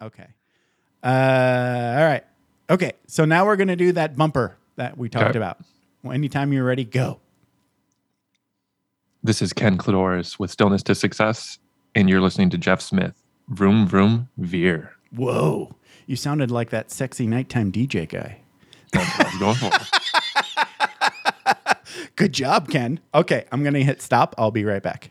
Okay. Uh, all right. Okay. So now we're going to do that bumper that we talked Okay. about. Well, anytime you're ready, go. This is Ken Clitoris with Stillness to Success, and you're listening to Jeff Smith. Vroom, vroom, veer. Whoa. You sounded like that sexy nighttime DJ guy. That's what I'm going for. Good job, Ken. Okay. I'm going to hit stop. I'll be right back.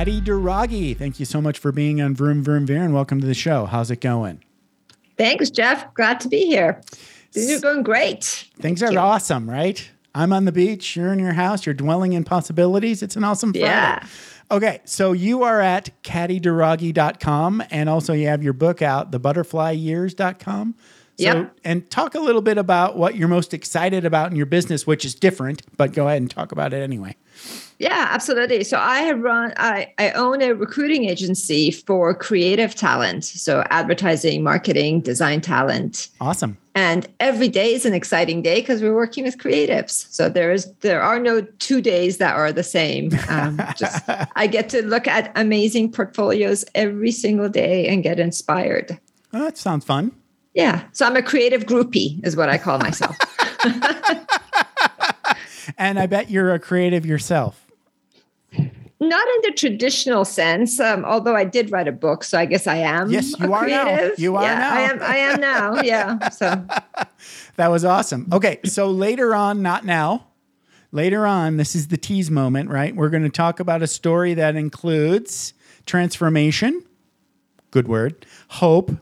Caddy Duragi, thank you so much for being on Vroom Vroom Veer and welcome to the show. How's it going? Thanks, Jeff. Glad to be here. These are going great. Things are awesome, right? I'm on the beach. You're in your house. You're dwelling in possibilities. It's an awesome Friday. Yeah. Okay, so you are at caddyduragi.com and also you have your book out, thebutterflyyears.com. So, Yep. And talk a little bit about what you're most excited about in your business, which is different, but go ahead and talk about it anyway. Yeah, absolutely. So I have run, I, I own a recruiting agency for creative talent. So advertising, marketing, design talent. Awesome. And every day is an exciting day because we're working with creatives. So there is there are no two days that are the same. Um, just I get to look at amazing portfolios every single day and get inspired. Oh, that sounds fun. Yeah. So I'm a creative groupie, is what I call myself. And I bet you're a creative yourself. Not in the traditional sense, um, although I did write a book, so I guess I am. Yes, you are now. You are yeah, now. I am. I am now. Yeah. So That was awesome. Okay, so later on, not now, later on, this is the tease moment, right? We're going to talk about a story that includes transformation, good word, hope,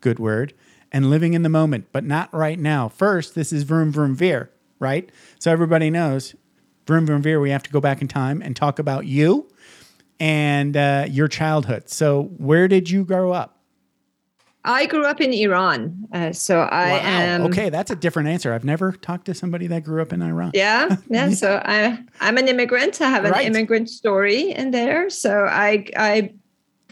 good word, and living in the moment, but not right now. First, this is Vroom Vroom Veer, right? So everybody knows Vroom Vroom Veer, we have to go back in time and talk about you and uh, your childhood. So, where did you grow up? I grew up in Iran. Uh, so I am. okay, that's a different answer. I've never talked to somebody that grew up in Iran. Yeah, yeah. So I, I'm an immigrant. I have an Right. immigrant story in there. So I, I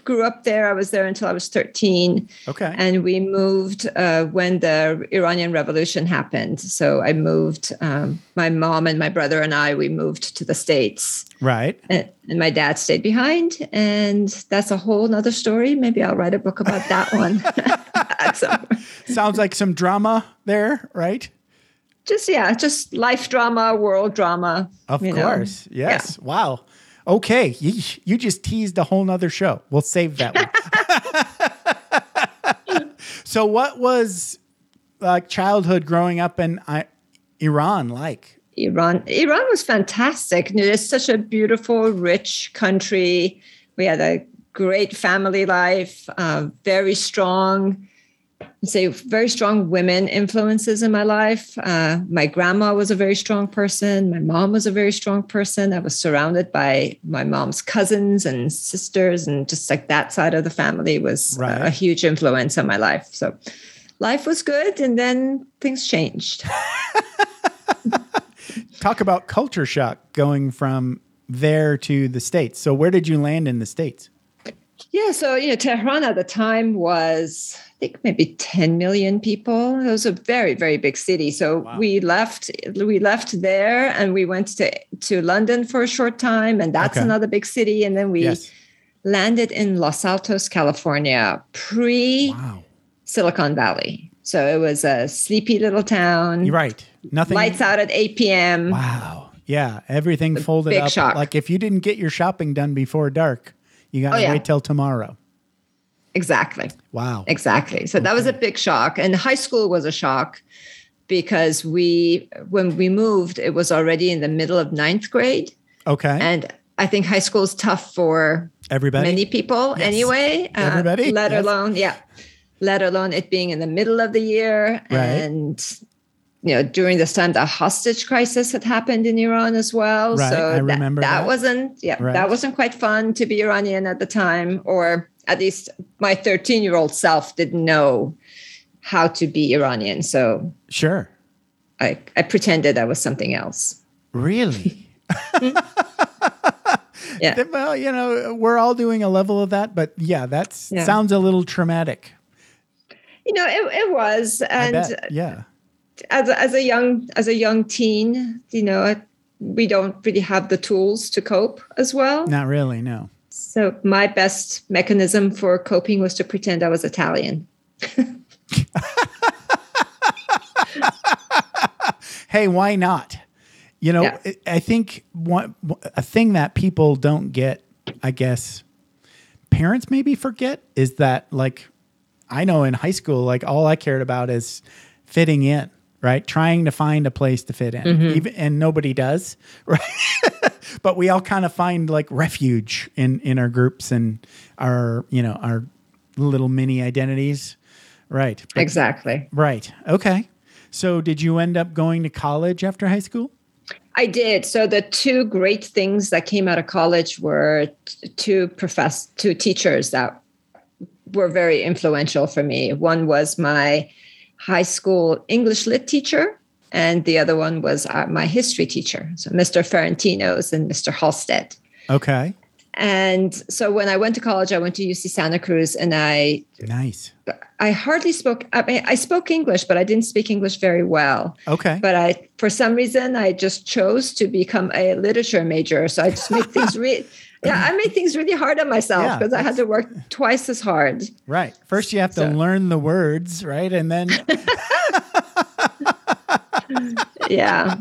grew up there. I was there until I was 13. Okay. and we moved uh, when the Iranian Revolution happened. So I moved. Um, my mom and my brother and I we moved to the states, right. and, and my dad stayed behind. And that's a whole nother story. Maybe I'll write a book about that one. Sounds like some drama there, right? just yeah, just life drama, world drama. Of you know. course. Yes. Wow. Okay. You, you just teased a whole nother show. We'll save that one. so, what was like childhood growing up in I, Iran like? Iran. Iran was fantastic. You know, It's such a beautiful, rich country. We had a great family life, uh, very strong, say very strong women influences in my life. Uh, my grandma was a very strong person. My mom was a very strong person. I was surrounded by my mom's cousins and sisters, and just like that side of the family was a- Right. a huge influence on my life. So life was good, and then things changed. Talk about culture shock going from there to the States. So, where did you land in the States? Yeah, so you know, Tehran at the time was, think, maybe 10 million people. It was a very, very big city. So Wow. we left, we left there, and we went to to London for a short time, and that's Okay. another big city. And then we Yes. landed in Los Altos, California, pre Wow. Silicon Valley. So it was a sleepy little town. You're right. Nothing. Lights out at 8 p.m. Wow. Yeah. Everything folded big up. shock. Like if you didn't get your shopping done before dark, you got to Oh, yeah. wait till tomorrow. Exactly. Wow. Exactly. So that was a big shock. And high school was a shock because we, when we moved, it was already in the middle of ninth grade. Okay. And I think high school is tough for Everybody. many people Yes. anyway. uh, Everybody, Let yes. alone, yeah. Let alone it being in the middle of the year Right. and you know, during this time, the hostage crisis had happened in Iran as well. Right, So I that, remember that that. wasn't, yeah, Right. that wasn't quite fun to be Iranian at the time, or at least my 13 year old self didn't know how to be Iranian. So Sure. I, I pretended I was something else. Really? Hmm? Yeah. Well, you know, we're all doing a level of that, but yeah, that Yeah. sounds a little traumatic. You know, it, it was. And. Yeah. as a, as a young as a young teen, you know, we don't really have the tools to cope as well. Not really, no. So my best mechanism for coping was to pretend I was Italian. Hey, why not? You know, Yeah. I- I think one a thing that people don't get, I guess, parents maybe forget is that like I know in high school, like all I cared about is fitting in, right? Trying to find a place to fit in, mm-hmm. even and nobody does, right? but we all kind of find like refuge in in our groups and our you know our little mini identities, right? But- Exactly. Right. Okay. So did you end up going to college after high school? I did. So the two great things that came out of college were t- two profess two teachers that were very influential for me. One was my high school English lit teacher, and the other one was uh, my history teacher. So Mr. Ferrentinos and Mr. Halstead. Okay. And so when I went to college, I went to UC Santa Cruz, and I Nice. I hardly spoke. I mean, I spoke English, but I didn't speak English very well. Okay. But I, for some reason, I just chose to become a literature major. So I just made things really, yeah, I made things really hard on myself Yeah, because I had to work twice as hard. right. First you have to So- learn the words, right? And then Yeah.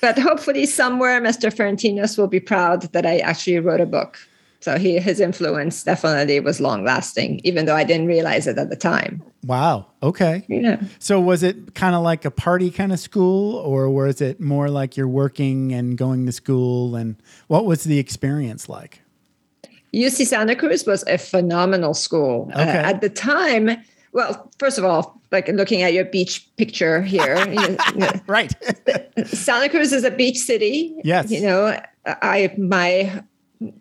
but hopefully, somewhere, Mr. Ferentinos will be proud that I actually wrote a book. So he, his influence definitely was long lasting, even though I didn't realize it at the time. wow. Okay. Yeah. So was it kind of like a party kind of school or was it more like you're working and going to school and what was the experience like? UC Santa Cruz was a phenomenal school. Uh, at the time, well, first of all, like looking at your beach picture here, you know, Right. Santa Cruz is a beach city. Yes. You know, I my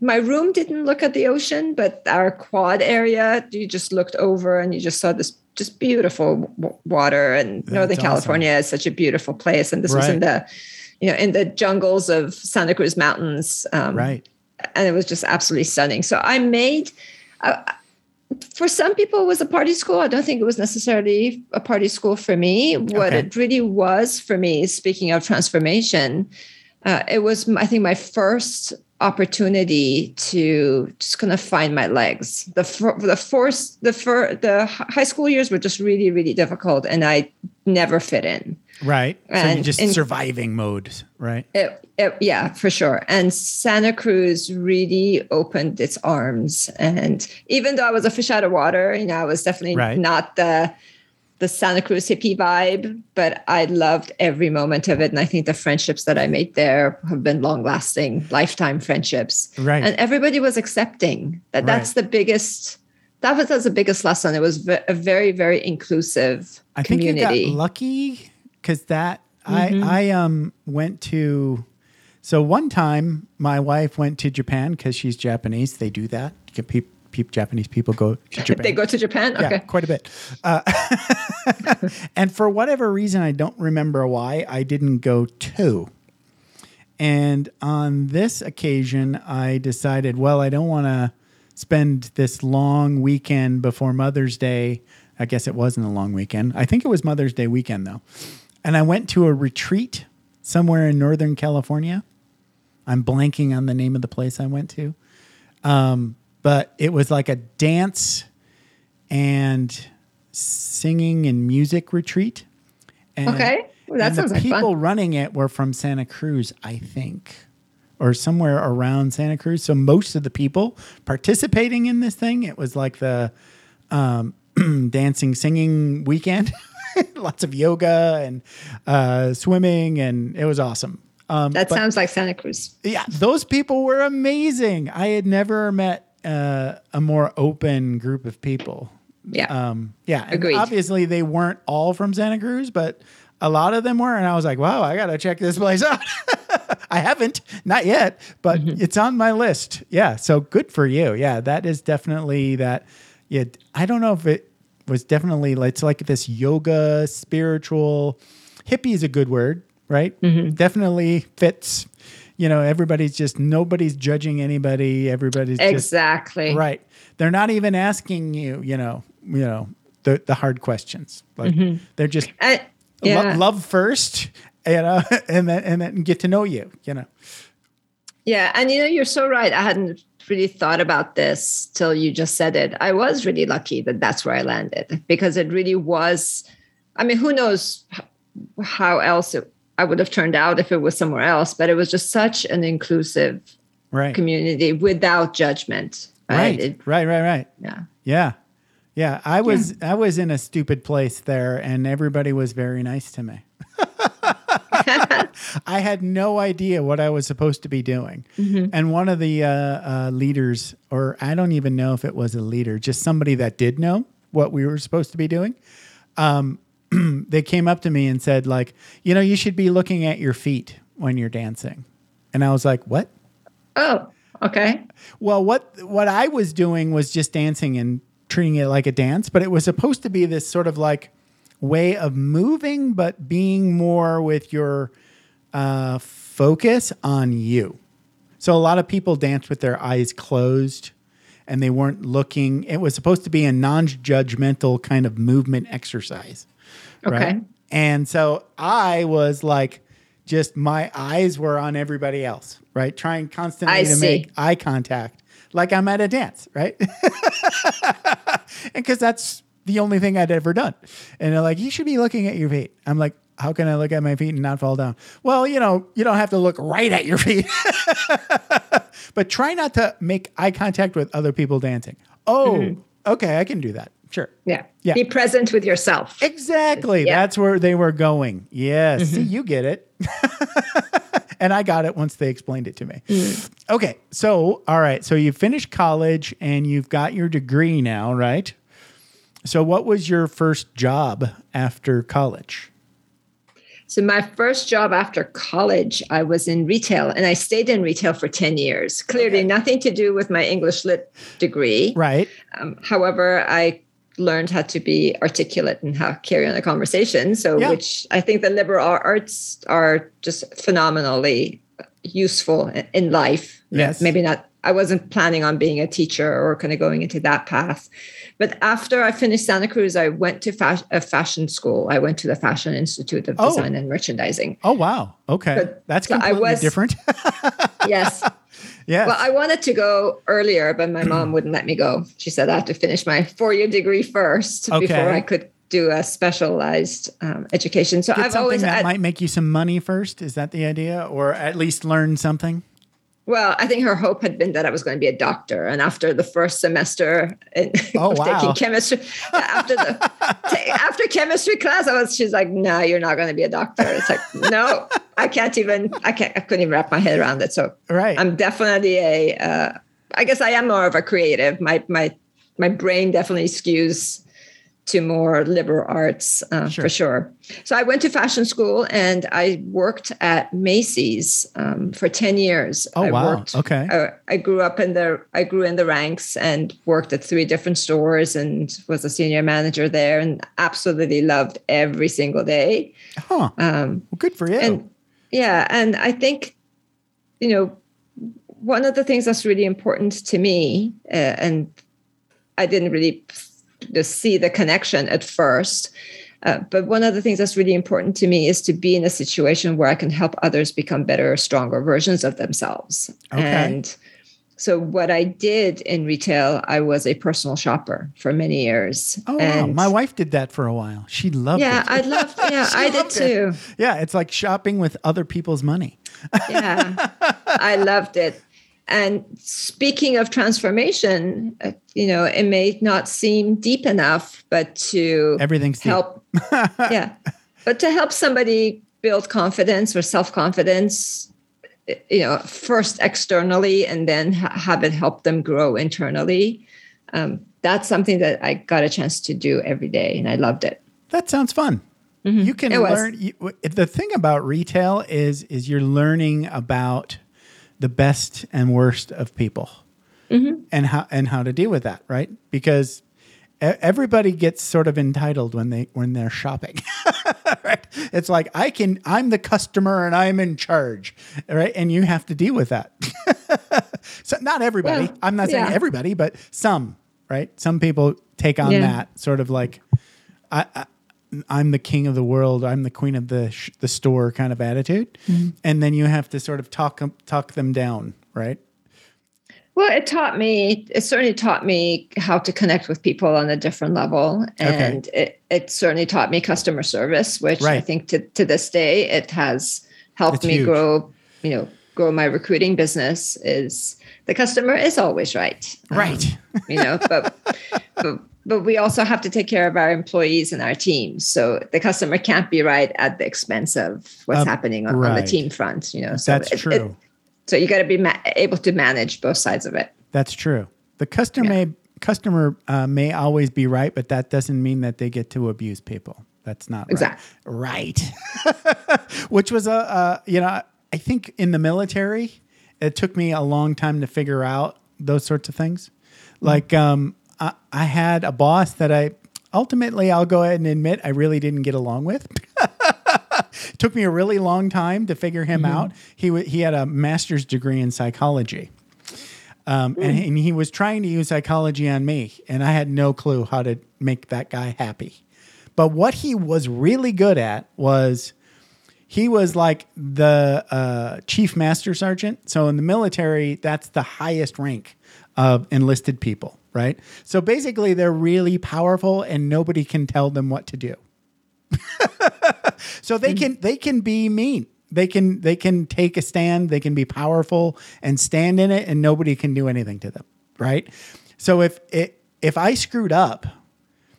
my room didn't look at the ocean, but our quad area, you just looked over and you just saw this just beautiful w- water. And Northern awesome. California is such a beautiful place. And this was in the, you know, in the jungles of Santa Cruz Mountains. Um, right. and it was just absolutely stunning. So I made, uh, for some people, it was a party school. I don't think it was necessarily a party school for me. What Okay. it really was for me, speaking of transformation, uh, it was, I think, my first opportunity to just kind of find my legs. The fir- the force the fir- the high school years were just really really difficult, and I never fit in. Right. so you're And- just and- surviving mode, right? It, it, yeah, for sure. And Santa Cruz really opened its arms. And even though I was a fish out of water, you know, I was definitely Right. not the the Santa Cruz hippie vibe, but I loved every moment of it. And I think the friendships that I made there have been long lasting, lifetime friendships. Right. And everybody was accepting that that's the biggest, that was, that was the biggest lesson. It was a very, very inclusive I think community. you got lucky because that Mm-hmm. I I um went to so one time my wife went to Japan because she's Japanese. They do that. You can people, people, Japanese people go to Japan. they go to Japan? yeah, quite a bit. Uh, and for whatever reason, I don't remember why I didn't go to. And on this occasion, I decided, well, I don't want to spend this long weekend before Mother's Day. I guess it wasn't a long weekend. I think it was Mother's Day weekend, though. And I went to a retreat somewhere in Northern California. I'm blanking on the name of the place I went to. Um, but it was like a dance and singing and music retreat. And, Okay. Well, that sounds the like fun. people running it were from Santa Cruz, I think, or somewhere around Santa Cruz. So most of the people participating in this thing, it was like the um, dancing, singing weekend. Lots of yoga and uh, swimming, and it was awesome. Um, That but- sounds like Santa Cruz. yeah, those people were amazing. I had never met uh, a more open group of people. Yeah. Um, yeah, and Agreed. obviously they weren't all from Santa Cruz, but a lot of them were, and I was like, wow, I gotta check this place out. I haven't, not yet, but it's on my list. Yeah, so good for you. Yeah, that is definitely that. Yeah, I don't know if it was definitely like it's like this yoga spiritual hippie is a good word, right? Definitely fits. You know, everybody's just nobody's judging anybody. Everybody's just Exactly. Right. They're not even asking you, you know, you know, the, the hard questions. Like mm-hmm. they're just And, lo- love first, you know, and then and then get to know you, you know. Yeah, and you know, you're so right. I hadn't really thought about this till you just said it. I was really lucky that that's where I landed because it really was. I mean, who knows how else it, I would have turned out if it was somewhere else, but it was just such an inclusive Right. community without judgment. Right. Right. It- right, right, right. yeah. Yeah. Yeah. I was I was in a stupid place there and everybody was very nice to me. I had no idea what I was supposed to be doing. And one of the uh, uh, leaders, or I don't even know if it was a leader, just somebody that did know what we were supposed to be doing, um, they came up to me and said, like, you know, you should be looking at your feet when you're dancing. And I was like, what? Oh, okay. Well, what what I was doing was just dancing and treating it like a dance, but it was supposed to be this sort of like way of moving, but being more with your uh, focus on you. So a lot of people danced with their eyes closed and they weren't looking. It was supposed to be a non-judgmental kind of movement exercise. Okay. And so I was like, just my eyes were on everybody else, right? Trying constantly I to see. make eye contact, like I'm at a dance, right? and because that's the only thing I'd ever done. And they're like, you should be looking at your feet. I'm like, how can I look at my feet and not fall down? Well, you know, you don't have to look right at your feet, but try not to make eye contact with other people dancing. Oh, hmm. okay, I can do that. Sure. Yeah. Yeah. Be present with yourself. Exactly. Yeah. That's where they were going. Yes. See, you get it. and I got it once they explained it to me. Okay. So, all right. So you finished college and you've got your degree now, right? So, what was your first job after college? So my first job after college, I was in retail and I stayed in retail for 10 years. Clearly nothing to do with my English lit degree. Right. Um, however, I learned how to be articulate and how to carry on a conversation. So Yeah. which I think the liberal arts are just phenomenally useful in life. Yes. Maybe not I wasn't planning on being a teacher or kind of going into that path. But after I finished Santa Cruz, I went to fa- a fashion school. I went to the Fashion Institute of Oh. Design and Merchandising. Oh, wow. Okay. That's so I completely was- different. Yes. Yes. Well, I wanted to go earlier, but my mom wouldn't let me go. She said I have to finish my four year degree first Okay. before I could do a specialized um, education. So Get I've something always that had, might make you some money first. Is that the idea? Or at least learn something? Well, I think her hope had been that I was going to be a doctor. And after the first semester in, Oh, of wow. taking chemistry, after the ta- after chemistry class, I was she's like, "No, you're not going to be a doctor." It's like, no, I can't even. I can't. I couldn't even wrap my head around it. So Right. I'm definitely a. Uh, I guess I am more of a creative. My my my brain definitely skews to more liberal arts uh, Sure. for sure. So I went to fashion school and I worked at Macy's um, for ten years. Oh, I wow. Worked, Okay. uh, I grew up in the. I grew in the ranks and worked at three different stores and was a senior manager there and absolutely loved every single day. Huh. Um, Well, good for you. and yeah and i think you know one of the things that's really important to me uh, and i didn't really just see the connection at first uh, but one of the things that's really important to me is to be in a situation where i can help others become better stronger versions of themselves Okay. and so what i did in retail i was a personal shopper for many years oh, wow. and My wife did that for a while. She loved yeah it. i loved yeah i did loved it. too Yeah, it's like shopping with other people's money. yeah i loved it and speaking of transformation uh, you know it may not seem deep enough but to Everything's help yeah but to help somebody build confidence or self-confidence uh, you know first externally and then ha- have it help them grow internally um, that's something that i got a chance to do every day and i loved it That sounds fun. You can learn. You, the thing about retail is is you're learning about the best and worst of people, mm-hmm. and how and how to deal with that, right? Because everybody gets sort of entitled when they when they're shopping, right? It's like I can I'm the customer and I'm in charge, right? And you have to deal with that. so not everybody. Well, I'm not saying yeah. everybody, but some, right? Some people take on Yeah. that sort of like I'm the king of the world. I'm the queen of the sh- the store kind of attitude, Mm-hmm. and then you have to sort of talk talk them down, right? Well, it taught me, it certainly taught me how to connect with people on a different level. And it, it certainly taught me customer service, which I think to, to this day, it has helped It's me huge. grow, you know, grow my recruiting business is the customer is always right. Um, Right. you know, but, but, but we also have to take care of our employees and our teams. So the customer can't be right at the expense of what's Um, happening on, on the team front, you know, so That's it- it- true. so you got to be ma- able to manage both sides of it. That's true. The customer Yeah. may customer uh, may always be right, but that doesn't mean that they get to abuse people. That's not right. Exactly. right. Which was a uh, you know I think in the military, it took me a long time to figure out those sorts of things. Like um, I, I had a boss that I ultimately I'll go ahead and admit I really didn't get along with. took me a really long time to figure him out. He wa he had a master's degree in psychology. Um, and, and he was trying to use psychology on me, and I had no clue how to make that guy happy. But what he was really good at was he was like the uh, chief master sergeant. So in the military, that's the highest rank of enlisted people, right? So basically, they're really powerful, and nobody can tell them what to do. so they can they can be mean. They can they can take a stand. They can be powerful and stand in it, and nobody can do anything to them, right? So if it if I screwed up,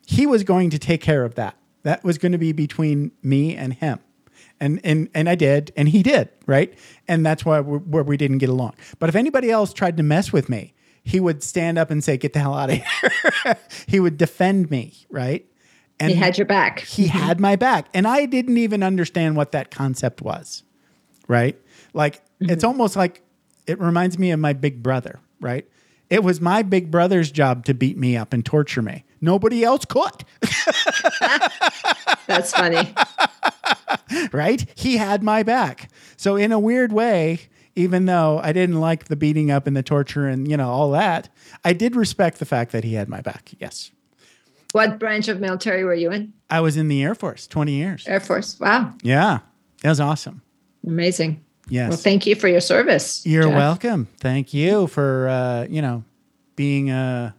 he was going to take care of that. That was going to be between me and him. And, and, and I did, and he did, right? And that's why where we didn't get along. But if anybody else tried to mess with me, he would stand up and say, "Get the hell out of here." he would defend me, right? And He had your back. he mm-hmm. had my back, and I didn't even understand what that concept was, right? Like mm-hmm. it's almost like it reminds me of my big brother, right? It was my big brother's job to beat me up and torture me. Nobody else could. That's funny. right? He had my back. So in a weird way, even though I didn't like the beating up and the torture and you know all that, I did respect the fact that he had my back. Yes. What branch of military were you in? I was in the Air Force 20 years. Air Force. Wow. Yeah. That was awesome. Amazing. Yes. Well, thank you for your service. You're Jeff. welcome. Thank you for uh, you know, being a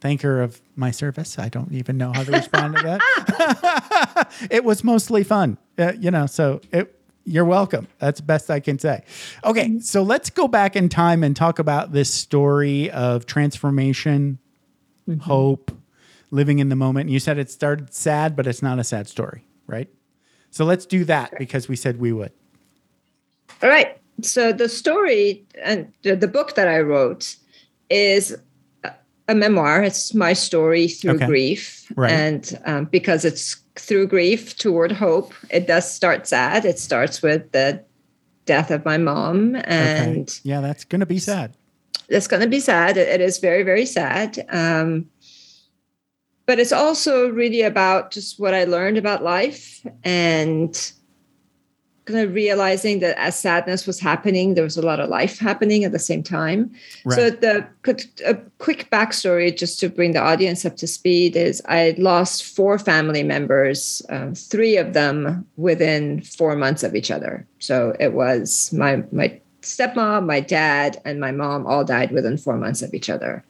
thanker of my service. I don't even know how to respond to that. it was mostly fun. Uh, you know, so it you're welcome. That's the best I can say. Okay, so let's go back in time and talk about this story of transformation, hope, living in the moment. You said it started sad, but it's not a sad story, right? So let's do that because we said we would. All right. So the story and the, book that I wrote is a- a memoir. It's my story through Okay. grief, Right. and um, because it's through grief toward hope, it does start sad. It starts with the death of my mom, and Okay. Yeah, that's going to be sad. it's going to be sad. It- it is very, very sad. Um, but it's also really about just what I learned about life and kind of realizing that as sadness was happening, there was a lot of life happening at the same time. Right. So the a quick backstory, just to bring the audience up to speed, is I lost four family members, um, three of them within four months of each other. So it was my my stepmom, my dad, and my mom all died within four months of each other.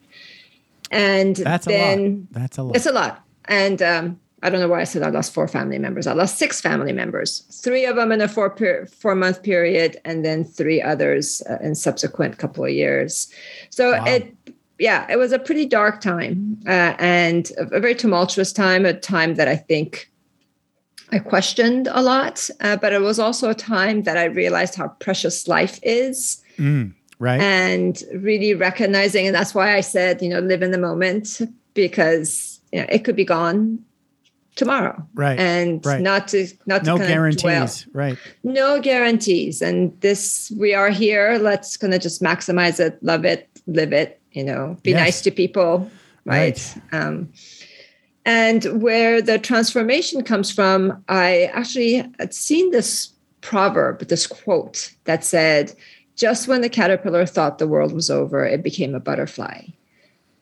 And That's a lot. That's a lot. it's a lot. And um, I don't know why I said I lost four family members. I lost six family members, three of them in a four per- four month period, and then three others uh, in subsequent couple of years. So Wow. it, yeah, it was a pretty dark time uh, and a, a very tumultuous time. A time that I think I questioned a lot, uh, but it was also a time that I realized how precious life is Mm, right. and really recognizing and that's why i said you know live in the moment because you know it could be gone tomorrow Right, and right. not to not to no guarantees. dwell. Right. no guarantees and this we are here let's kind of just maximize it love it live it you know be Yes. nice to people right, Um, and where the transformation comes from i actually had seen this proverb this quote that said just when the caterpillar thought the world was over it became a butterfly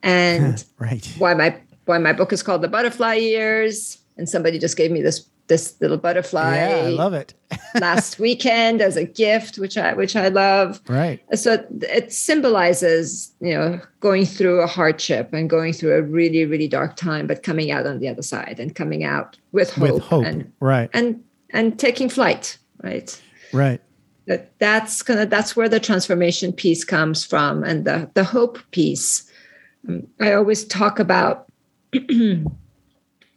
and Right. why my why my book is called the butterfly years and somebody just gave me this this little butterfly Yeah, I love it. last weekend as a gift which i which i love Right. so it symbolizes you know going through a hardship and going through a really really dark time but coming out on the other side and coming out with hope, With hope. and right. and and taking flight right right. that that's kind of that's where the transformation piece comes from and the the hope piece Um, i always talk about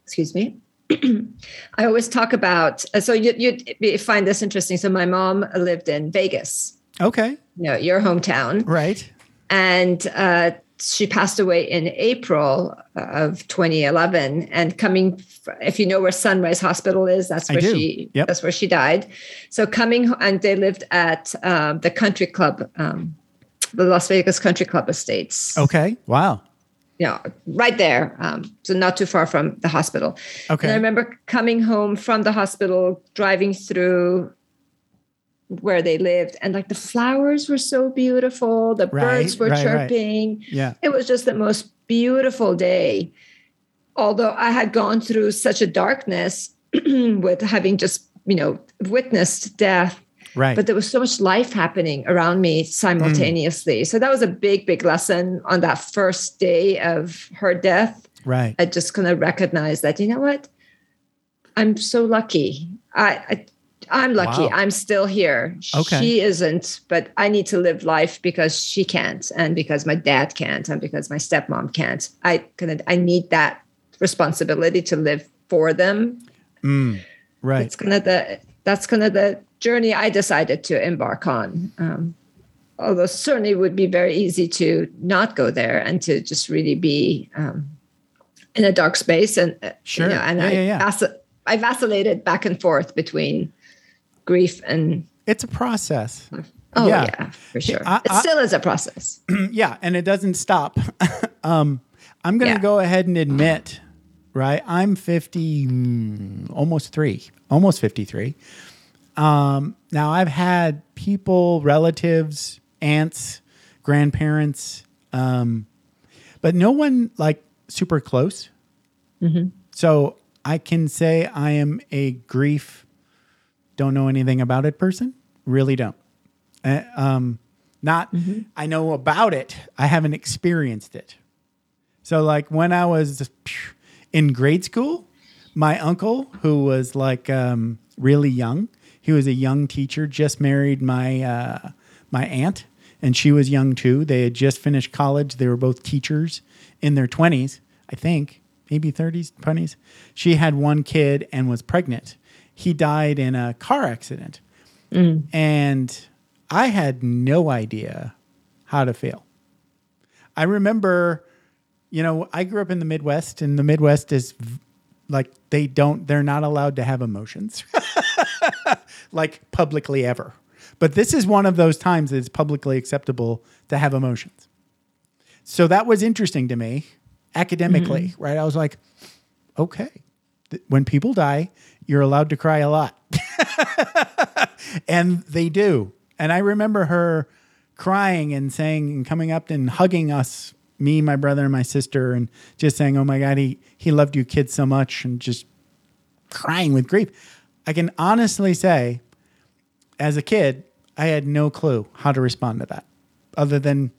excuse me i always talk about uh, so you you find this interesting so my mom lived in vegas Okay. you know your hometown Right. and uh, she passed away in April of 2011. And coming, if you know where Sunrise Hospital is, that's where she Yep. that's where she died. So coming, and they lived at um, the country club, um, the Las Vegas Country Club Estates. Okay. Wow. You know, right there. Um, so not too far from the hospital. Okay. And I remember coming home from the hospital, driving through where they lived, and like the flowers were so beautiful, the Right, birds were right, right. chirping. Yeah. It was just the most beautiful day. Although I had gone through such a darkness with having just, you know, witnessed death, Right. but there was so much life happening around me simultaneously. So that was a big, big lesson on that first day of her death. right. I just kind of recognized that, you know what? I'm so lucky. I, I I'm lucky. Wow. I'm still here. Okay. She isn't, but I need to live life because she can't, and because my dad can't, and because my stepmom can't. I kind of I need that responsibility to live for them. Mm, right. It's kind of the that's kind of the journey I decided to embark on. Um, although certainly it would be very easy to not go there and to just really be um, in a dark space and uh, Sure. you know, and Yeah, I, yeah, yeah. vaci- I vacillated back and forth between grief and It's a process. oh Yeah. yeah, for sure. I- it still is a process. yeah, and it doesn't stop. um, I'm going to go ahead and admit, right? I'm 50, mm, almost three, almost 53. Um, now I've had people, relatives, aunts, grandparents, um, but no one like super close. So I can say I am a grief, don't know anything about it person. Really don't. Uh, um, not, I know about it. I haven't experienced it. So, like when I was in grade school, my uncle, who was like um, really young, he was a young teacher, just married my uh, my aunt, and she was young too. They had just finished college. They were both teachers in their twenties, I think, maybe thirties, twenties. She had one kid and was pregnant. He died in a car accident, and I had no idea how to feel. I remember, you know, I grew up in the Midwest, and the Midwest is like they don't, they're not allowed to have emotions, like publicly ever. But this is one of those times that it's publicly acceptable to have emotions. So that was interesting to me academically, mm-hmm. right? I was like, okay, when people die, you're allowed to cry a lot. and they do. And I remember her crying and saying and coming up and hugging us, me, my brother, and my sister, and just saying, "Oh my God, he he loved you kids so much," and just crying with grief. I can honestly say, as a kid, I had no clue how to respond to that, other than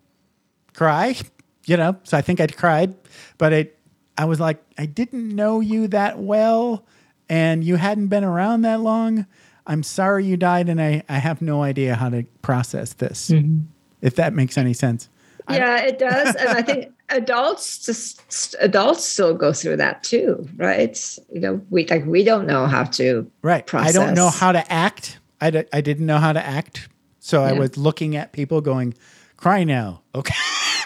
cry, you know. So I think I'd cried, but it, I was like, I didn't know you that well, and you hadn't been around that long. I'm sorry you died, and I, I have no idea how to process this. Mm-hmm. If that makes any sense. Yeah, it does, and I think adults just adults still go through that too, right? You know, we like we don't know how to Right. I don't know how to act. I, d- I didn't know how to act. So I was looking at people going, cry now. Okay.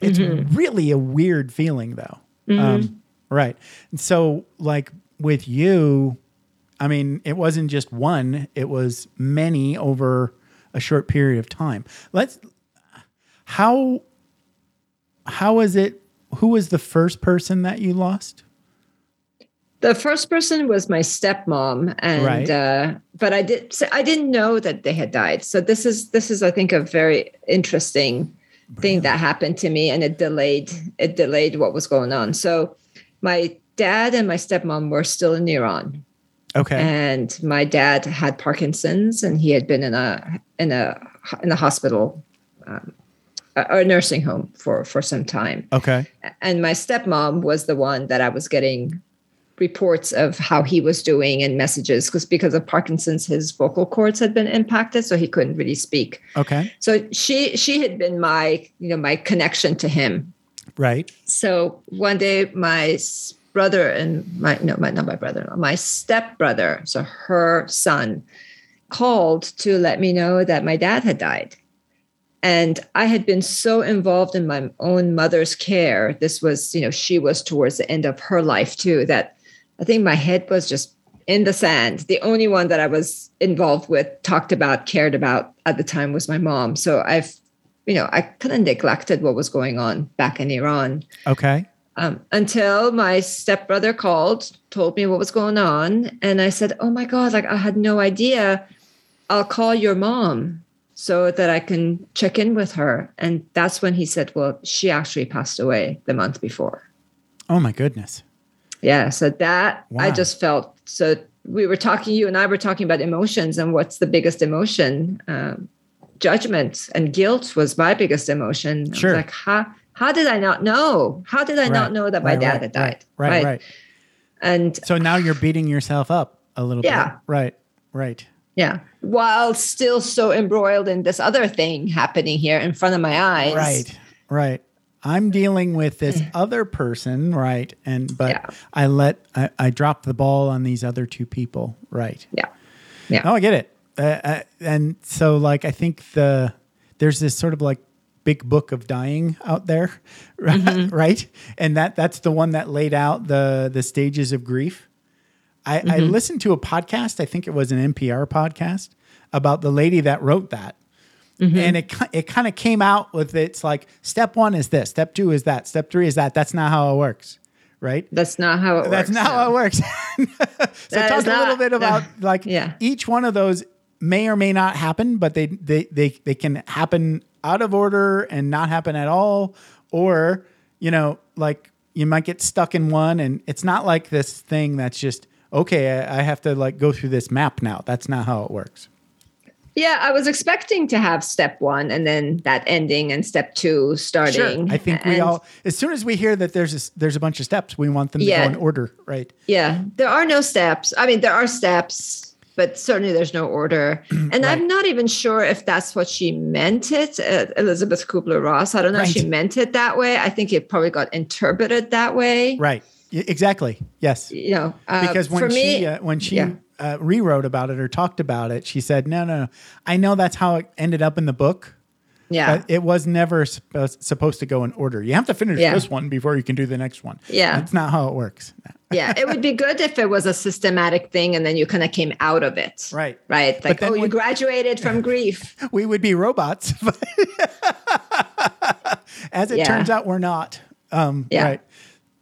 it's Mm-hmm. really a weird feeling though. Um, Right. And so, like with you, I mean, it wasn't just one, it was many over a short period of time. Let's, how, how is it? Who was the first person that you lost? The first person was my stepmom, and Right. uh, but I did so I didn't know that they had died. So this is this is I think a very interesting thing that happened to me, and it delayed it delayed what was going on. So my dad and my stepmom were still in Iran, Okay. and my dad had Parkinson's, and he had been in a in a in a hospital um, a nursing home for for some time okay. and my stepmom was the one that I was getting reports of how he was doing and messages because because of Parkinson's his vocal cords had been impacted so he couldn't really speak. Okay. So she she had been my you know my connection to him. Right. So one day my brother and my no my not my brother my stepbrother so her son called to let me know that my dad had died. And I had been so involved in my own mother's care. This was, you know, she was towards the end of her life too, that I think my head was just in the sand. The only one that I was involved with, talked about, cared about at the time was my mom. So I've, you know, I kind of neglected what was going on back in Iran Okay. um, until my stepbrother called, told me what was going on, and I said, "Oh my god! Like I had no idea. I'll call your mom so that I can check in with her." And that's when he said, "Well, she actually passed away the month before." Oh my goodness. Yeah, so that I just felt so. We were talking, you and I were talking about emotions and what's the biggest emotion. Um, judgment and guilt was my biggest emotion. I was Sure. like, how how did I not know? How did I Right. not know that my Right, dad right, had died? Right. Right. right. And So now you're beating yourself up a little Yeah. bit. Right. Right. Yeah. While still so embroiled in this other thing happening here in front of my eyes. Right. Right. I'm dealing with this other person, right? And but Yeah. I let I, I dropped the ball on these other two people, right? Yeah. Yeah. Oh, I get it. Uh, uh, and so, like, I think the there's this sort of like big book of dying out there, Mm-hmm. right? And that that's the one that laid out the the stages of grief. I, I Mm-hmm. listened to a podcast. I think it was an NPR podcast about the lady that wrote that. Mm-hmm. And it it kind of came out with it's like step one is this, step two is that, step three is that. That's not how it works, right? That's not how it That's works. not no. how it works. so That talk is a little not- bit about no. like Yeah. each one of those may or may not happen, but they they they they can happen out of order and not happen at all, or you know, like you might get stuck in one, and it's not like this thing that's just okay. I, I have to like go through this map now. That's not how it works. Yeah, I was expecting to have step one and then that ending and step two starting. Sure. I think we And- all, as soon as we hear that there's a, there's a bunch of steps, we want them to Yeah. go in order, right? Yeah, there are no steps. I mean, there are steps, but certainly there's no order. And I'm not even sure if that's what she meant it, uh, Elizabeth Kubler Ross. I don't know if she meant it that way. I think it probably got interpreted that way. Right. Exactly. Yes. You know, uh, because when she uh, when she yeah. uh, rewrote about it or talked about it, she said, "No, no, no. I know that's how it ended up in the book, yeah, it was never supposed supposed to go in order. You have to finish Yeah. this one before you can do the next one. Yeah. that's not how it works. yeah, it would be good if it was a systematic thing and then you kind of came out of it. Right. Right. Like, oh, you graduated from grief. We would be robots, as it Yeah. turns out, we're not. Um, Yeah. Right.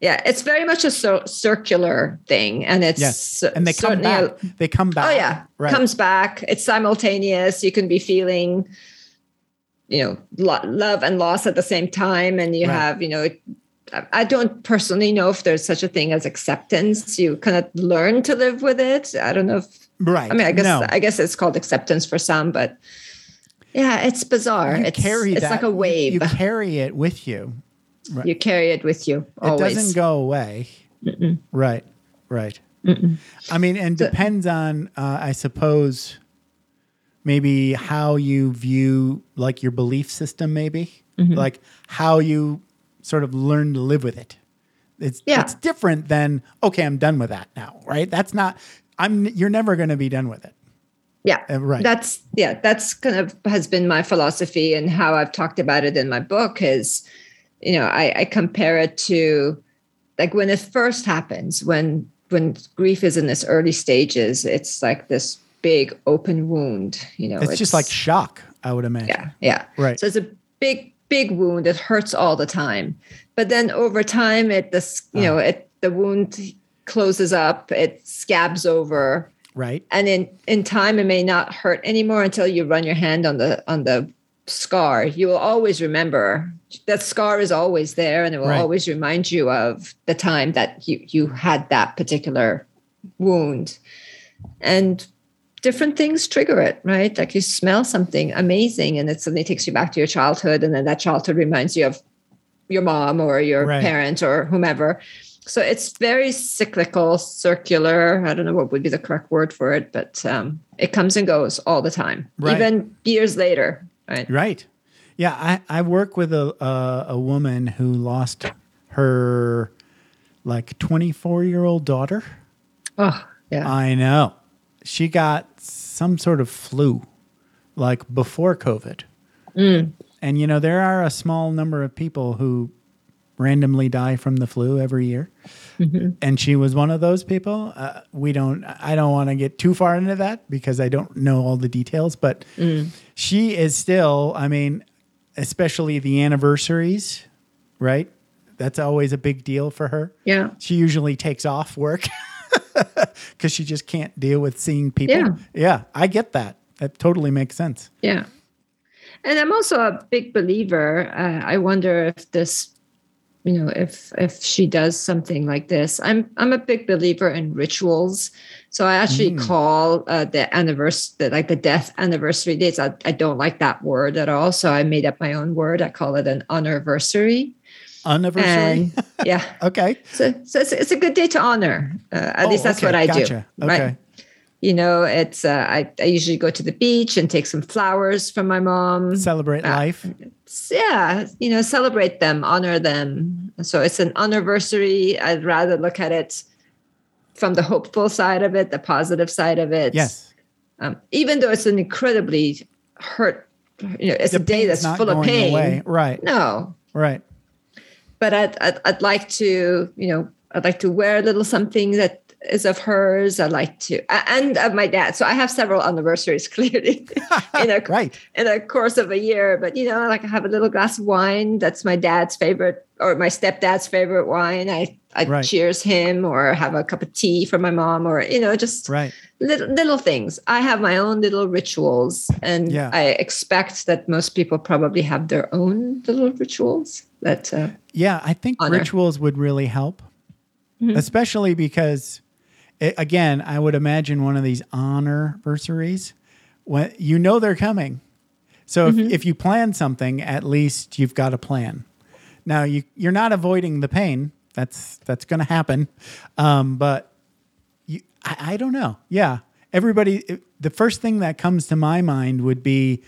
Yeah, it's very much a cir- circular thing, and it's Yes. And they come a- back. They come back. Oh yeah, Right. comes back. It's simultaneous. You can be feeling, you know, lo- love and loss at the same time, and you Right. have, you know, I- I don't personally know if there's such a thing as acceptance. You kind of learn to live with it. I don't know if. right. I mean, I guess no. I guess it's called acceptance for some, but yeah, it's bizarre. you it's carry it's that. like a wave. You carry it with you. You carry it with you always. It doesn't go away. Right. Right. I mean, and depends on, uh, I suppose, maybe how you view like your belief system, maybe Mm-hmm. like how you sort of learn to live with it. It's Yeah. it's different than okay, I'm done with that now, right? That's not. I'm. You're never going to be done with it. Yeah. Uh, right. That's yeah, that's kind of has been my philosophy and how I've talked about it in my book is, you know, I, I compare it to like when it first happens, when when grief is in its early stages, it's like this big open wound. You know, It's, just like shock, I would imagine. yeah, yeah. Right. So it's a big, big wound. It hurts all the time. But then over time, it this you know uh-huh. it the wound closes up. It scabs over, Right. and in in time, it may not hurt anymore until you run your hand on the on the scar. You will always remember that scar is always there, and it will Right. always remind you of the time that you you had that particular wound, and different things trigger it, right? Like you smell something amazing and it suddenly takes you back to your childhood. And then that childhood reminds you of your mom or your Right. parent or whomever. So it's very cyclical, circular. I don't know what would be the correct word for it, but um, it comes and goes all the time, Right. even years later, right? Right. Yeah, I, I work with a, a a woman who lost her like 24 year old daughter. Oh, yeah. I know. She got some sort of flu like before COVID. Mm. And you know, there are a small number of people who randomly die from the flu every year. And she was one of those people. Uh, we don't, I don't want to get too far into that because I don't know all the details, but she is still, I mean, especially the anniversaries, right? That's always a big deal for her. yeah. She usually takes off work because she just can't deal with seeing people. Yeah. yeah, I get that. That totally makes sense. Yeah. And I'm also a big believer. Uh, I wonder if this, you know, if if she does something like this. I'm I'm a big believer in rituals. So I actually call uh, the anniversary, the, like the death anniversary dates. I, I don't like that word at all. So I made up my own word. I call it an anniversary. Anniversary. Yeah, okay. so, so it's, it's a good day to honor. Uh, at Oh, least that's okay. what I Gotcha. do. Okay. You know, it's uh, I, I usually go to the beach and take some flowers from my mom. Celebrate Ah. life. Yeah, you know, celebrate them, honor them. So it's an anniversary. I'd rather look at it from the hopeful side of it, the positive side of it. Yes. Um, even though it's an incredibly hurt, you know, it's The a day that's full of pain. away. Right. No, Right. but I'd, I'd I'd like to, you know, I'd like to wear a little something that is of hers. I'd like to, and of my dad. So I have several anniversaries clearly in a Right. in the course of a year. But you know, like I have a little glass of wine. That's my dad's favorite or my stepdad's favorite wine. I I Right. cheers him or have a cup of tea for my mom or you know just Right. little little things. I have my own little rituals, and Yeah. I expect that most people probably have their own little rituals. That uh, Yeah, I think Honor. rituals would really help, Mm-hmm. especially because, it, again, I would imagine one of these honor anniversaries when you know they're coming. So if, Mm-hmm. if you plan something, at least you've got a plan. Now you you're not avoiding the pain. That's that's going to happen, um, but you, I, I don't know. Yeah, everybody. The first thing that comes to my mind would be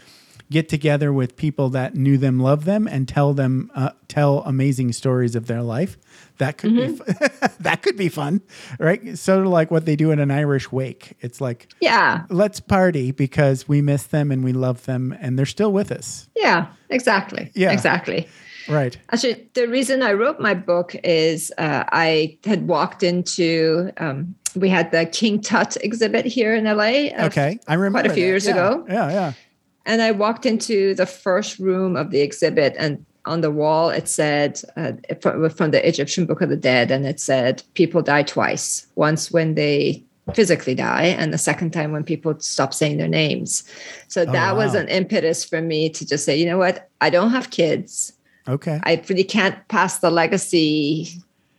get together with people that knew them, love them, and tell them uh, tell amazing stories of their life. That could be fu- that could be fun, right? Sort of like what they do in an Irish wake. It's like yeah, let's party because we miss them and we love them and they're still with us. yeah, exactly, Yeah. exactly. Right. Actually, the reason I wrote my book is uh, I had walked into, um, we had the King Tut exhibit here in LA. uh, Okay. I remember quite a few that. years Yeah. ago. Yeah, yeah. And I walked into the first room of the exhibit, and on the wall it said, uh, from, the Egyptian Book of the Dead, and it said, people die twice once when they physically die, and the second time when people stop saying their names. So that was an impetus for me to just say, you know what? I don't have kids. Okay. I really can't pass the legacy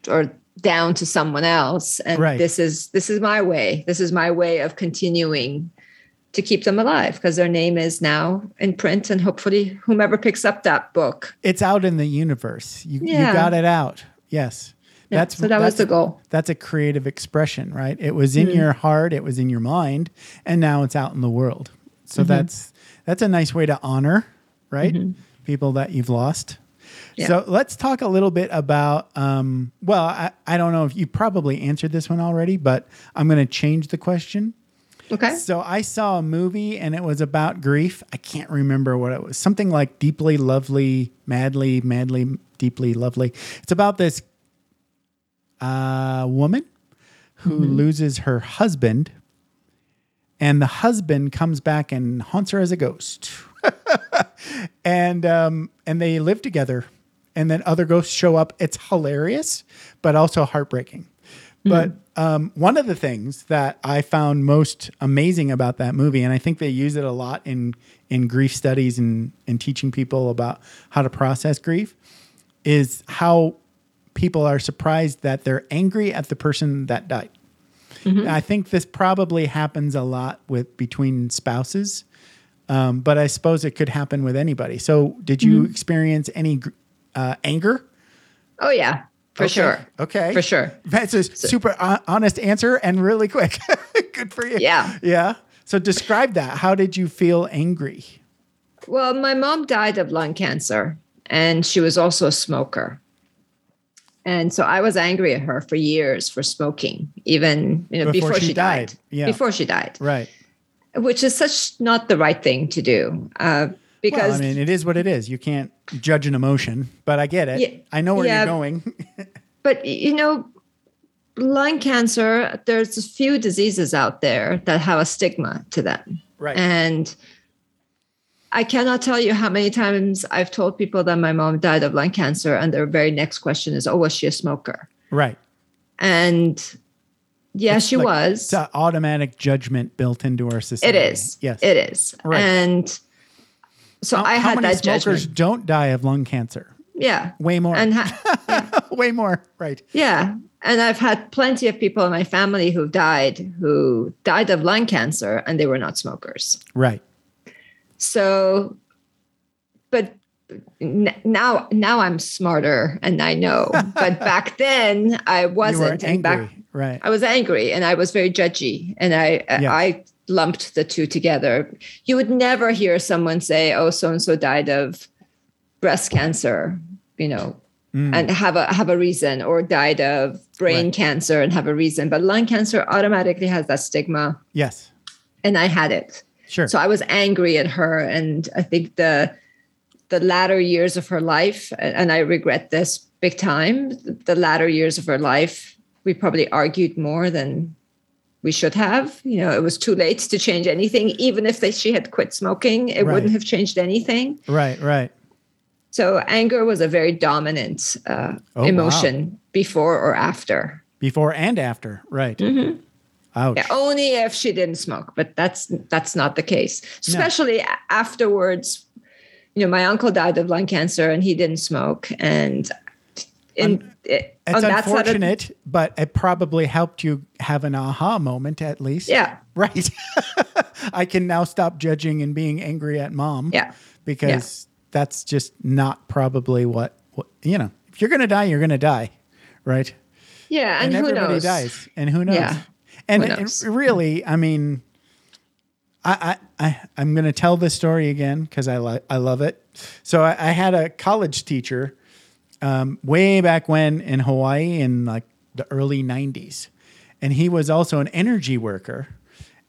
or down to someone else. And Right. this is this is my way. This is my way of continuing to keep them alive because their name is now in print and hopefully whomever picks up that book. it's out in the universe. You, you got it out. Yes. Yeah, that's so that was the goal. That's a creative expression, right? It was in Mm-hmm. your heart, it was in your mind, and now it's out in the world. So Mm-hmm. that's that's a nice way to honor, right? People that you've lost. Yeah. So let's talk a little bit about. Um, well, I, I don't know if you probably answered this one already, but I'm going to change the question. Okay. So I saw a movie and it was about grief. I can't remember what it was. Something like deeply lovely, madly, madly, deeply lovely. It's about this a woman who loses her husband, and the husband comes back and haunts her as a ghost. and um, and they live together, and then other ghosts show up. It's hilarious, but also heartbreaking. But um, one of the things that I found most amazing about that movie, and I think they use it a lot in in grief studies and and teaching people about how to process grief, is how people are surprised that they're angry at the person that died. I think this probably happens a lot with between spouses, um, but I suppose it could happen with anybody. So, did you experience any uh, anger? Oh yeah, for Okay. sure. Okay. For sure. That's a super honest answer and really quick. Good for you. Yeah. Yeah. So describe that. How did you feel angry? Well, my mom died of lung cancer, and she was also a smoker. And so I was angry at her for years for smoking, even you know Before before, she she, died. died. Yeah. Before she died, Right. which is such not the right thing to do. Uh, because well, I mean, it is what it is. You can't judge an emotion, but I get it. Yeah. I know where Yeah. you're going. but you know lung cancer there's a few diseases out there that have a stigma to them Right. and i cannot tell you how many times i've told people that my mom died of lung cancer and their very next question is oh was she a smoker right. and yeah she like- was It's an automatic judgment built into our society. it is Yes. it is Right. and so How, i how had many that smokers judgment don't die of lung cancer? yeah Way more. and ha- Way more. Right. Yeah. And I've had plenty of people in my family who've died who died of lung cancer and they were not smokers. Right. So, but n- now, now I'm smarter and I know. but back then I wasn't. angry. and back, right. I was angry and I was very judgy and I, Yes. I lumped the two together. You would never hear someone say, oh, so and so died of breast cancer, you know, Mm. and have a have a reason or died of brain Right. cancer and have a reason but lung cancer automatically has that stigma Yes. and i had it Sure. so i was angry at her and i think the the latter years of her life and i regret this big time the latter years of her life we probably argued more than we should have you know it was too late to change anything even if they, she had quit smoking it Right. wouldn't have changed anything right. Right. so anger was a very dominant uh, Oh, wow. emotion before or after. Before and after. Right. Ouch. Yeah, only if she didn't smoke, but that's that's not the case. Especially a- afterwards, you know, my uncle died of lung cancer and he didn't smoke, and in it, It's oh, that side of- unfortunate, but it probably helped you have an aha moment at least. yeah, Right. I can now stop judging and being angry at mom. Yeah. Because that's just not probably what, what you know. If you're gonna die, you're gonna die, right? yeah, and, who everybody knows? dies, and who knows? Yeah. And, Who and knows? really, I mean, I I, I I'm gonna tell this story again because I like I love it. So I, I had a college teacher um, way back when in Hawaii in like the early '90s, and he was also an energy worker.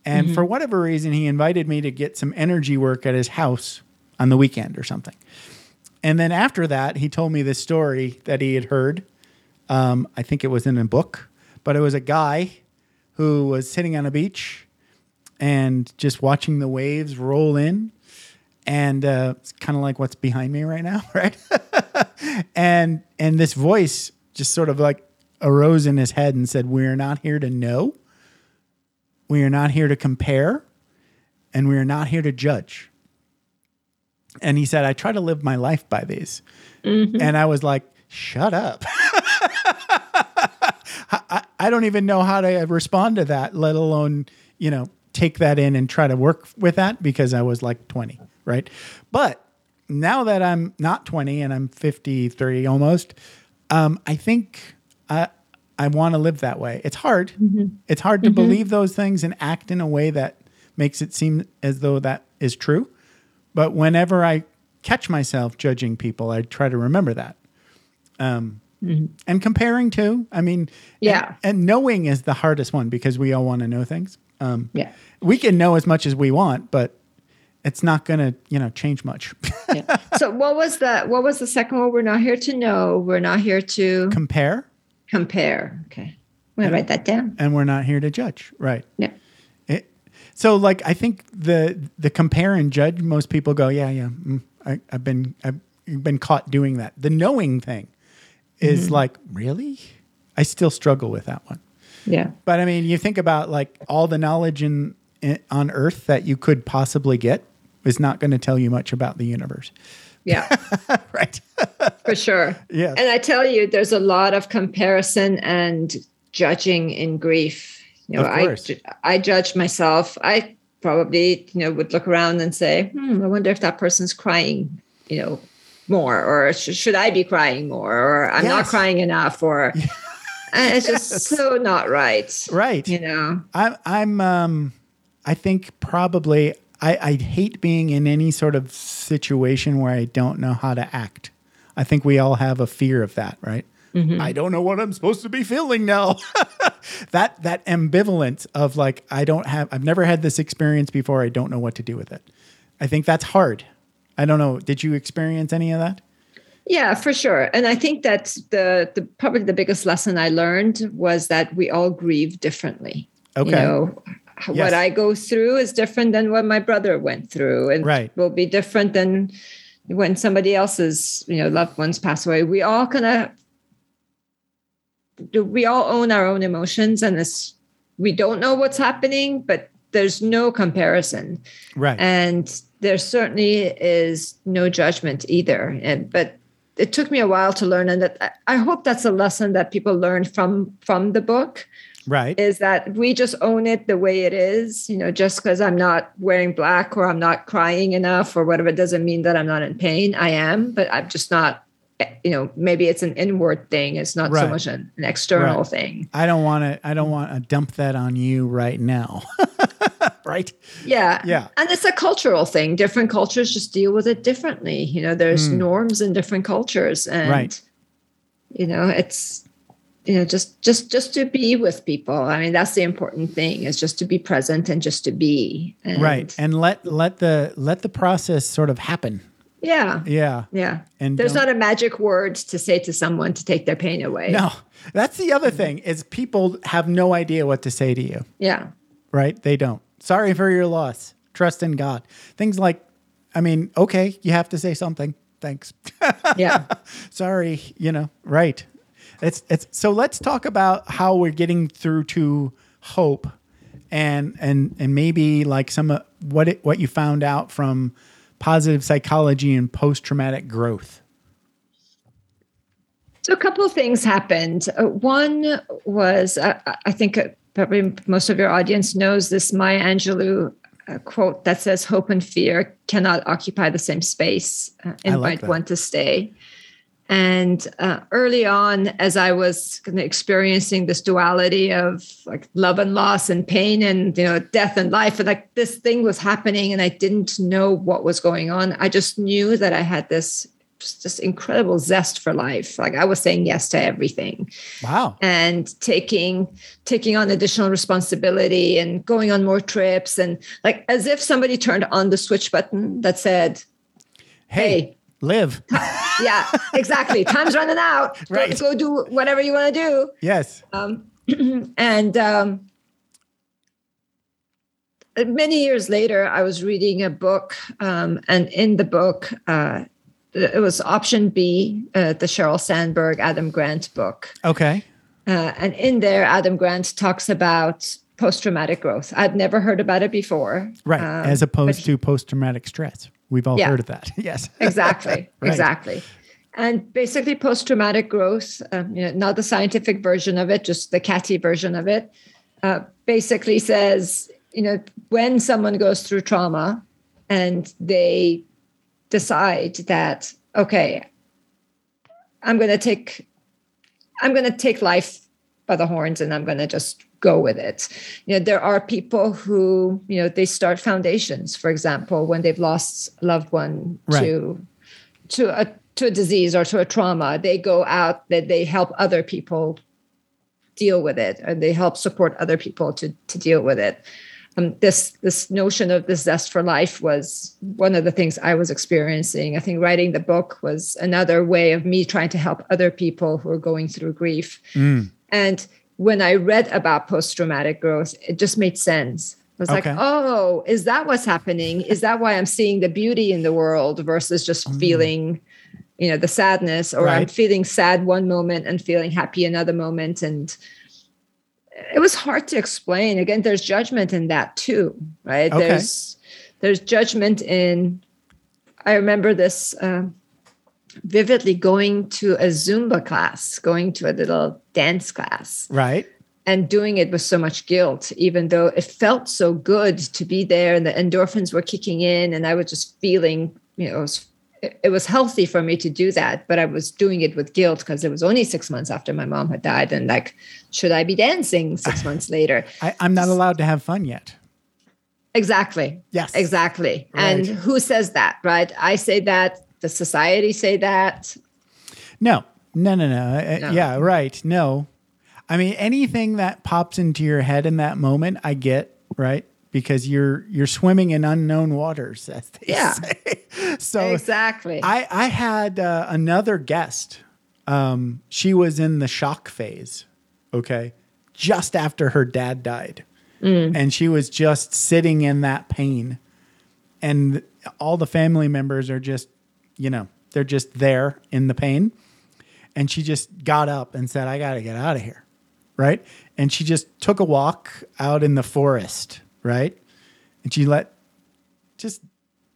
And Mm-hmm. for whatever reason, he invited me to get some energy work at his house on the weekend or something. And then after that, he told me this story that he had heard. Um, I think it was in a book, but it was a guy who was sitting on a beach and just watching the waves roll in. And uh, it's kind of like what's behind me right now, right? And and this voice just sort of like arose in his head and said, "We are not here to know. We are not here to compare, and we are not here to judge." And he said, "I try to live my life by these." Mm-hmm. And I was like, "Shut up." I, I don't even know how to respond to that, let alone, you know, take that in and try to work with that because I was like 20, right? But now that I'm not 20 and I'm 53 almost, um, I think I, I want to live that way. It's hard. It's hard to believe those things and act in a way that makes it seem as though that is true. But whenever I catch myself judging people, I try to remember that. Um, And comparing too. I mean, Yeah. and, and knowing is the hardest one because we all want to know things. Um, Yeah. we can know as much as we want, but it's not going to, you know, change much. So what was the what was the second one? We're not here to know. We're not here to Compare. compare. Okay. I'm going to write that down. and we're not here to judge, right? Yeah. It, so, like, I think the the compare and judge. Most people go, yeah, yeah. Mm, I, I've been I've been caught doing that. The knowing thing is like, really? I still struggle with that one. Yeah. But I mean, you think about like all the knowledge in, in on Earth that you could possibly get is not going to tell you much about the universe, Yeah. right? for sure. Yeah. And I tell you, there's a lot of comparison and judging in grief. You know, Of I I judge myself. I probably you know would look around and say, hmm, I wonder if that person's crying, you know, more, or sh- should I be crying more, or I'm not crying enough, or and it's just so not right. Right. You know. I'm I'm um I think probably I I hate being in any sort of situation where I don't know how to act. I think we all have a fear of that, right? Mm-hmm. I don't know what I'm supposed to be feeling now. that that ambivalence of like I don't have I've never had this experience before. I don't know what to do with it. I think that's hard. I don't know. Did you experience any of that? Yeah, for sure. And I think that the the probably the biggest lesson I learned was that we all grieve differently. Okay. You know, Yes. what I go through is different than what my brother went through, and Right. will be different than when somebody else's you know loved ones pass away. We all kind of we all own our own emotions, and this we don't know what's happening, but there's no comparison Right. and there certainly is no judgment either and but it took me a while to learn and that I- i hope that's a lesson that people learn from from the book right. is that we just own it the way it is you know just because i'm not wearing black or i'm not crying enough or whatever doesn't mean that i'm not in pain i am but i'm just not eh, you know maybe it's an inward thing it's not so much an, an external Right. thing I don't want to I don't want to dump that on you right now. right? Yeah. Yeah. And it's a cultural thing. Different cultures just deal with it differently. You know, there's hmm. norms in different cultures. And. Right. you know, it's you know, just just just to be with people. I mean, that's the important thing is just to be present and just to be. And right and let let the let the process sort of happen Yeah. yeah Yeah. And there's not a magic word to say to someone to take their pain away. no that's the other thing is people have no idea what to say to you Yeah. right they don't sorry for your loss trust in god things like i mean okay you have to say something thanks Yeah. sorry you know right it's it's so let's talk about how we're getting through to hope and and and maybe like some of what it, what you found out from positive psychology and post traumatic growth So a couple of things happened. Uh, one was, uh, I think uh, probably most of your audience knows this Maya Angelou uh, quote that says, "Hope and fear cannot occupy the same space. Uh, I like invite one to stay." And uh, early on, as I was kind of experiencing this duality of like love and loss and pain and you know death and life, and like this thing was happening, and I didn't know what was going on. I just knew that I had this just incredible zest for life. Like I was saying yes to everything wow and taking taking on additional responsibility and going on more trips and like as if somebody turned on the switch button that said, hey, Hey. Live "Yeah, exactly. Time's running out. Go- Right. Go, do whatever you want to do." yes And um, many years later, I was reading a book, um, and in the book, uh, it was option B, uh, the Sheryl Sandberg Adam Grant book. okay Uh, and in there, Adam Grant talks about post traumatic growth. I'd never heard about it before. right Um, as opposed but- to post traumatic stress we've all Yeah. heard of that yes exactly, Right. exactly. And basically, post traumatic growth, um, you know, not the scientific version of it, just the catty version of it, uh, basically says, you know, when someone goes through trauma and they decide that, okay, I'm going to take, I'm going to take life by the horns and I'm going to just go with it. You know, there are people who, you know, they start foundations, for example, when they've lost a loved one Right. to to a to a disease or to a trauma, they go out that they help other people deal with it and they help support other people to to deal with it. um, this this notion of this zest for life was one of the things I was experiencing. I think writing the book was another way of me trying to help other people who are going through grief. Mm. And when I read about post traumatic growth, it just made sense. I was Okay. like, oh, is that what's happening? Is that why I'm seeing the beauty in the world versus just feeling, you know, the sadness, or I'm Mm. Feeling sad one moment and feeling happy another moment? And it was hard to explain. Again, there's judgment in that too, right? Okay. There's there's judgment in. I remember this uh, vividly going to a Zumba class, going to a little dance class, Right. and doing it with so much guilt, even though it felt so good to be there and the endorphins were kicking in, and I was just feeling, you know, it was, it was healthy for me to do that, but I was doing it with guilt because it was only six months after my mom had died, and like, should I be dancing six months later? I, I'm not allowed to have fun yet. Exactly. Yes. Exactly. And who says that, right? I say that. The society say that. No, no, no, no. Uh, No. Yeah, right. No. I mean, anything that pops into your head in that moment, I get, right? Because you're you're swimming in unknown waters, as they Yeah. say. So exactly. I I had uh, another guest. Um, she was in the shock phase. Okay, just after her dad died, and she was just sitting in that pain, and all the family members are just, you know, they're just there in the pain, and she just got up and said, "I got to get out of here," right? And she just took a walk out in the forest, right? And she let just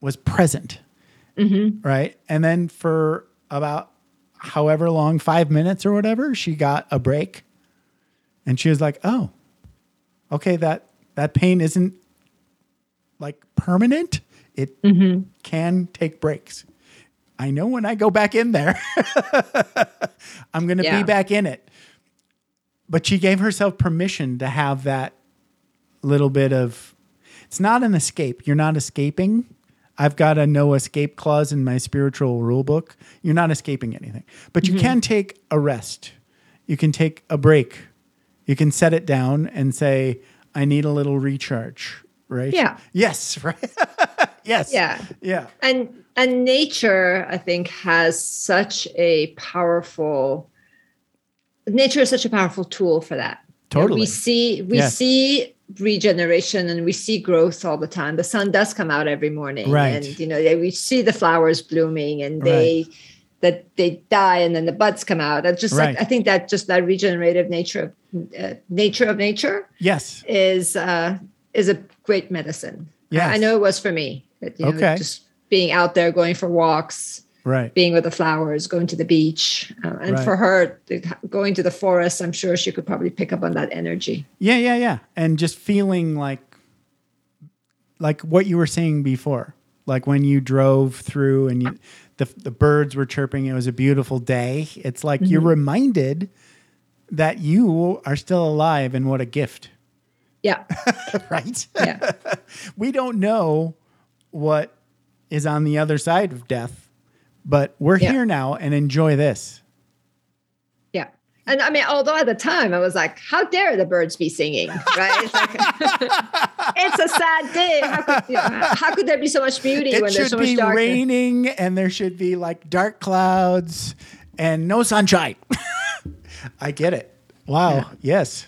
was present mm-hmm. right? And then for about however long, five minutes or whatever, she got a break, and she was like, "Oh, okay that that pain isn't like permanent. It mm-hmm. can take breaks. I know when I go back in there, I'm going to Yeah. be back in it." But she gave herself permission to have that little bit of. It's not an escape. You're not escaping. I've got a no escape clause in my spiritual rule book. You're not escaping anything, but Mm-hmm. you can take a rest. You can take a break. You can set it down and say, I need a little recharge, right? Yeah. Yes, right. yes. Yeah. Yeah. and and nature i think has such a powerful nature is such a powerful tool for that Totally. we see we Yes. see regeneration and we see growth all the time the sun does come out every morning Right. and you know we see the flowers blooming and they that they die and then the buds come out and just Right. like i think that just that regenerative nature of uh, nature of nature Yes. is uh, is a great medicine. Yes. I, know it was for me. That, you know, Okay. just being out there, going for walks, Right. being with the flowers, going to the beach, uh, and Right. for her, going to the forest, I'm sure she could probably pick up on that energy. Yeah, yeah, yeah. And just feeling like like what you were saying before. Like when you drove through and you the the birds were chirping, it was a beautiful day. It's like you're reminded that you are still alive and what a gift, Yeah, right? yeah, we don't know what is on the other side of death, but we're Yeah. here now and enjoy this. yeah. And I mean, although at the time I was like, "How dare the birds be singing?" Right? It's, like, it's a sad day. How could, you know, how could there be so much beauty It when there's should so be much darkness? raining and there should be like dark clouds and no sunshine. I get it. Wow. Yes.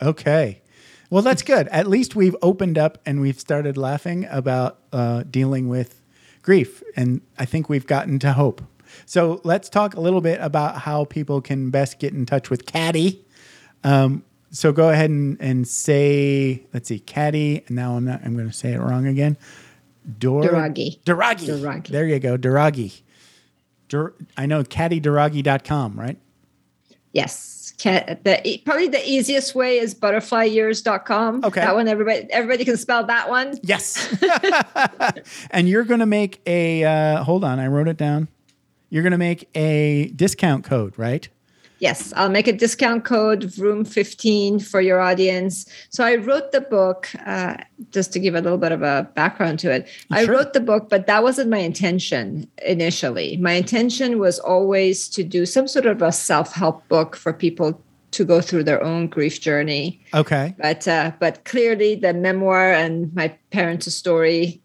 Okay. Well, that's good. At least we've opened up and we've started laughing about uh, dealing with grief. And I think we've gotten to hope. So let's talk a little bit about how people can best get in touch with Katty. Um, so go ahead and, and say, let's see, Katty. And now I'm not, I'm going to say it wrong again. Dor- Douraghy. Douraghy. Douraghy. There you go. Douraghy. Dur- I know kattydouraghy.com, right? Yes. Ca- the probably the easiest way is butterflyyears.com. Okay. That one everybody everybody can spell that one. Yes. and you're going to make a, uh, hold on, I wrote it down. You're going to make a discount code, right? Yes, I'll make a discount code Vroom15 for your audience. So I wrote the book uh, just to give a little bit of a background to it. I wrote the book, but that wasn't my intention initially. My intention was always to do some sort of a self help book for people to go through their own grief journey. Okay. But uh, but clearly, the memoir and my parents' story.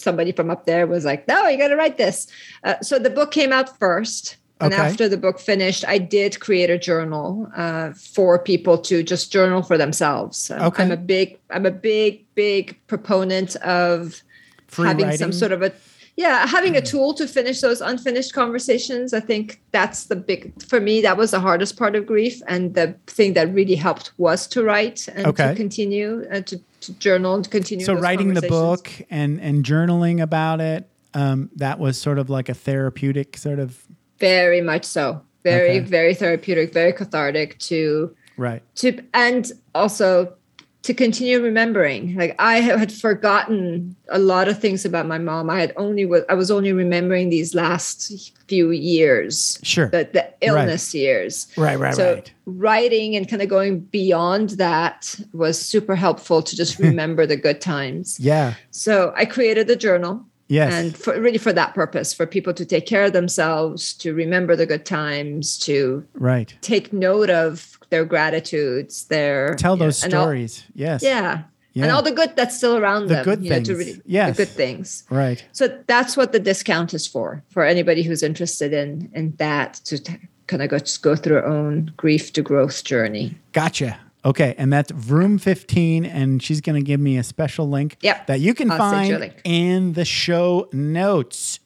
Somebody from up there was like, "No, you got to write this." Uh, so the book came out first, and Okay. after the book finished, I did create a journal uh, for people to just journal for themselves. Um, Okay. I'm a big, I'm a big, big proponent of Free having writing. some sort of a yeah having a tool to finish those unfinished conversations i think that's the big for me that was the hardest part of grief and the thing that really helped was to write and Okay. to continue uh, to, to journal and continue so writing the book and and journaling about it um, that was sort of like a therapeutic sort of very much so. Very Okay. very therapeutic very cathartic to right. to and also to continue remembering. Like i had forgotten a lot of things about my mom. I had only i was only remembering these last few years. Sure. the, the illness years. Right right so right. writing and kind of going beyond that was super helpful to just remember the good times. Yeah. So i created a journal yes and for really for that purpose for people to take care of themselves to remember the good times to right take note of their gratitudes their tell know, those and all- stories yes yeah. Yeah. and all the good that's still around them. The them good you know, to things. really, Yes. the good things right so that's what the discount is for for anybody who's interested in in that to t- kind of go go through their own grief to growth journey Gotcha. Okay, and that's Vroom 15, and she's going to give me a special link Yep. that you can I'll send you a find in the show notes.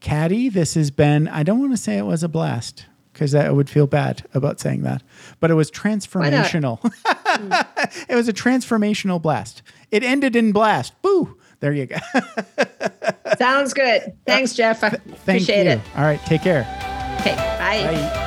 Katty, this has been, I don't want to say it was a blast because I would feel bad about saying that, but it was transformational. it was a transformational blast. It ended in blast. Boo. There you go. sounds good thanks jeff i Thank appreciate you. it All right, take care. okay bye. Bye.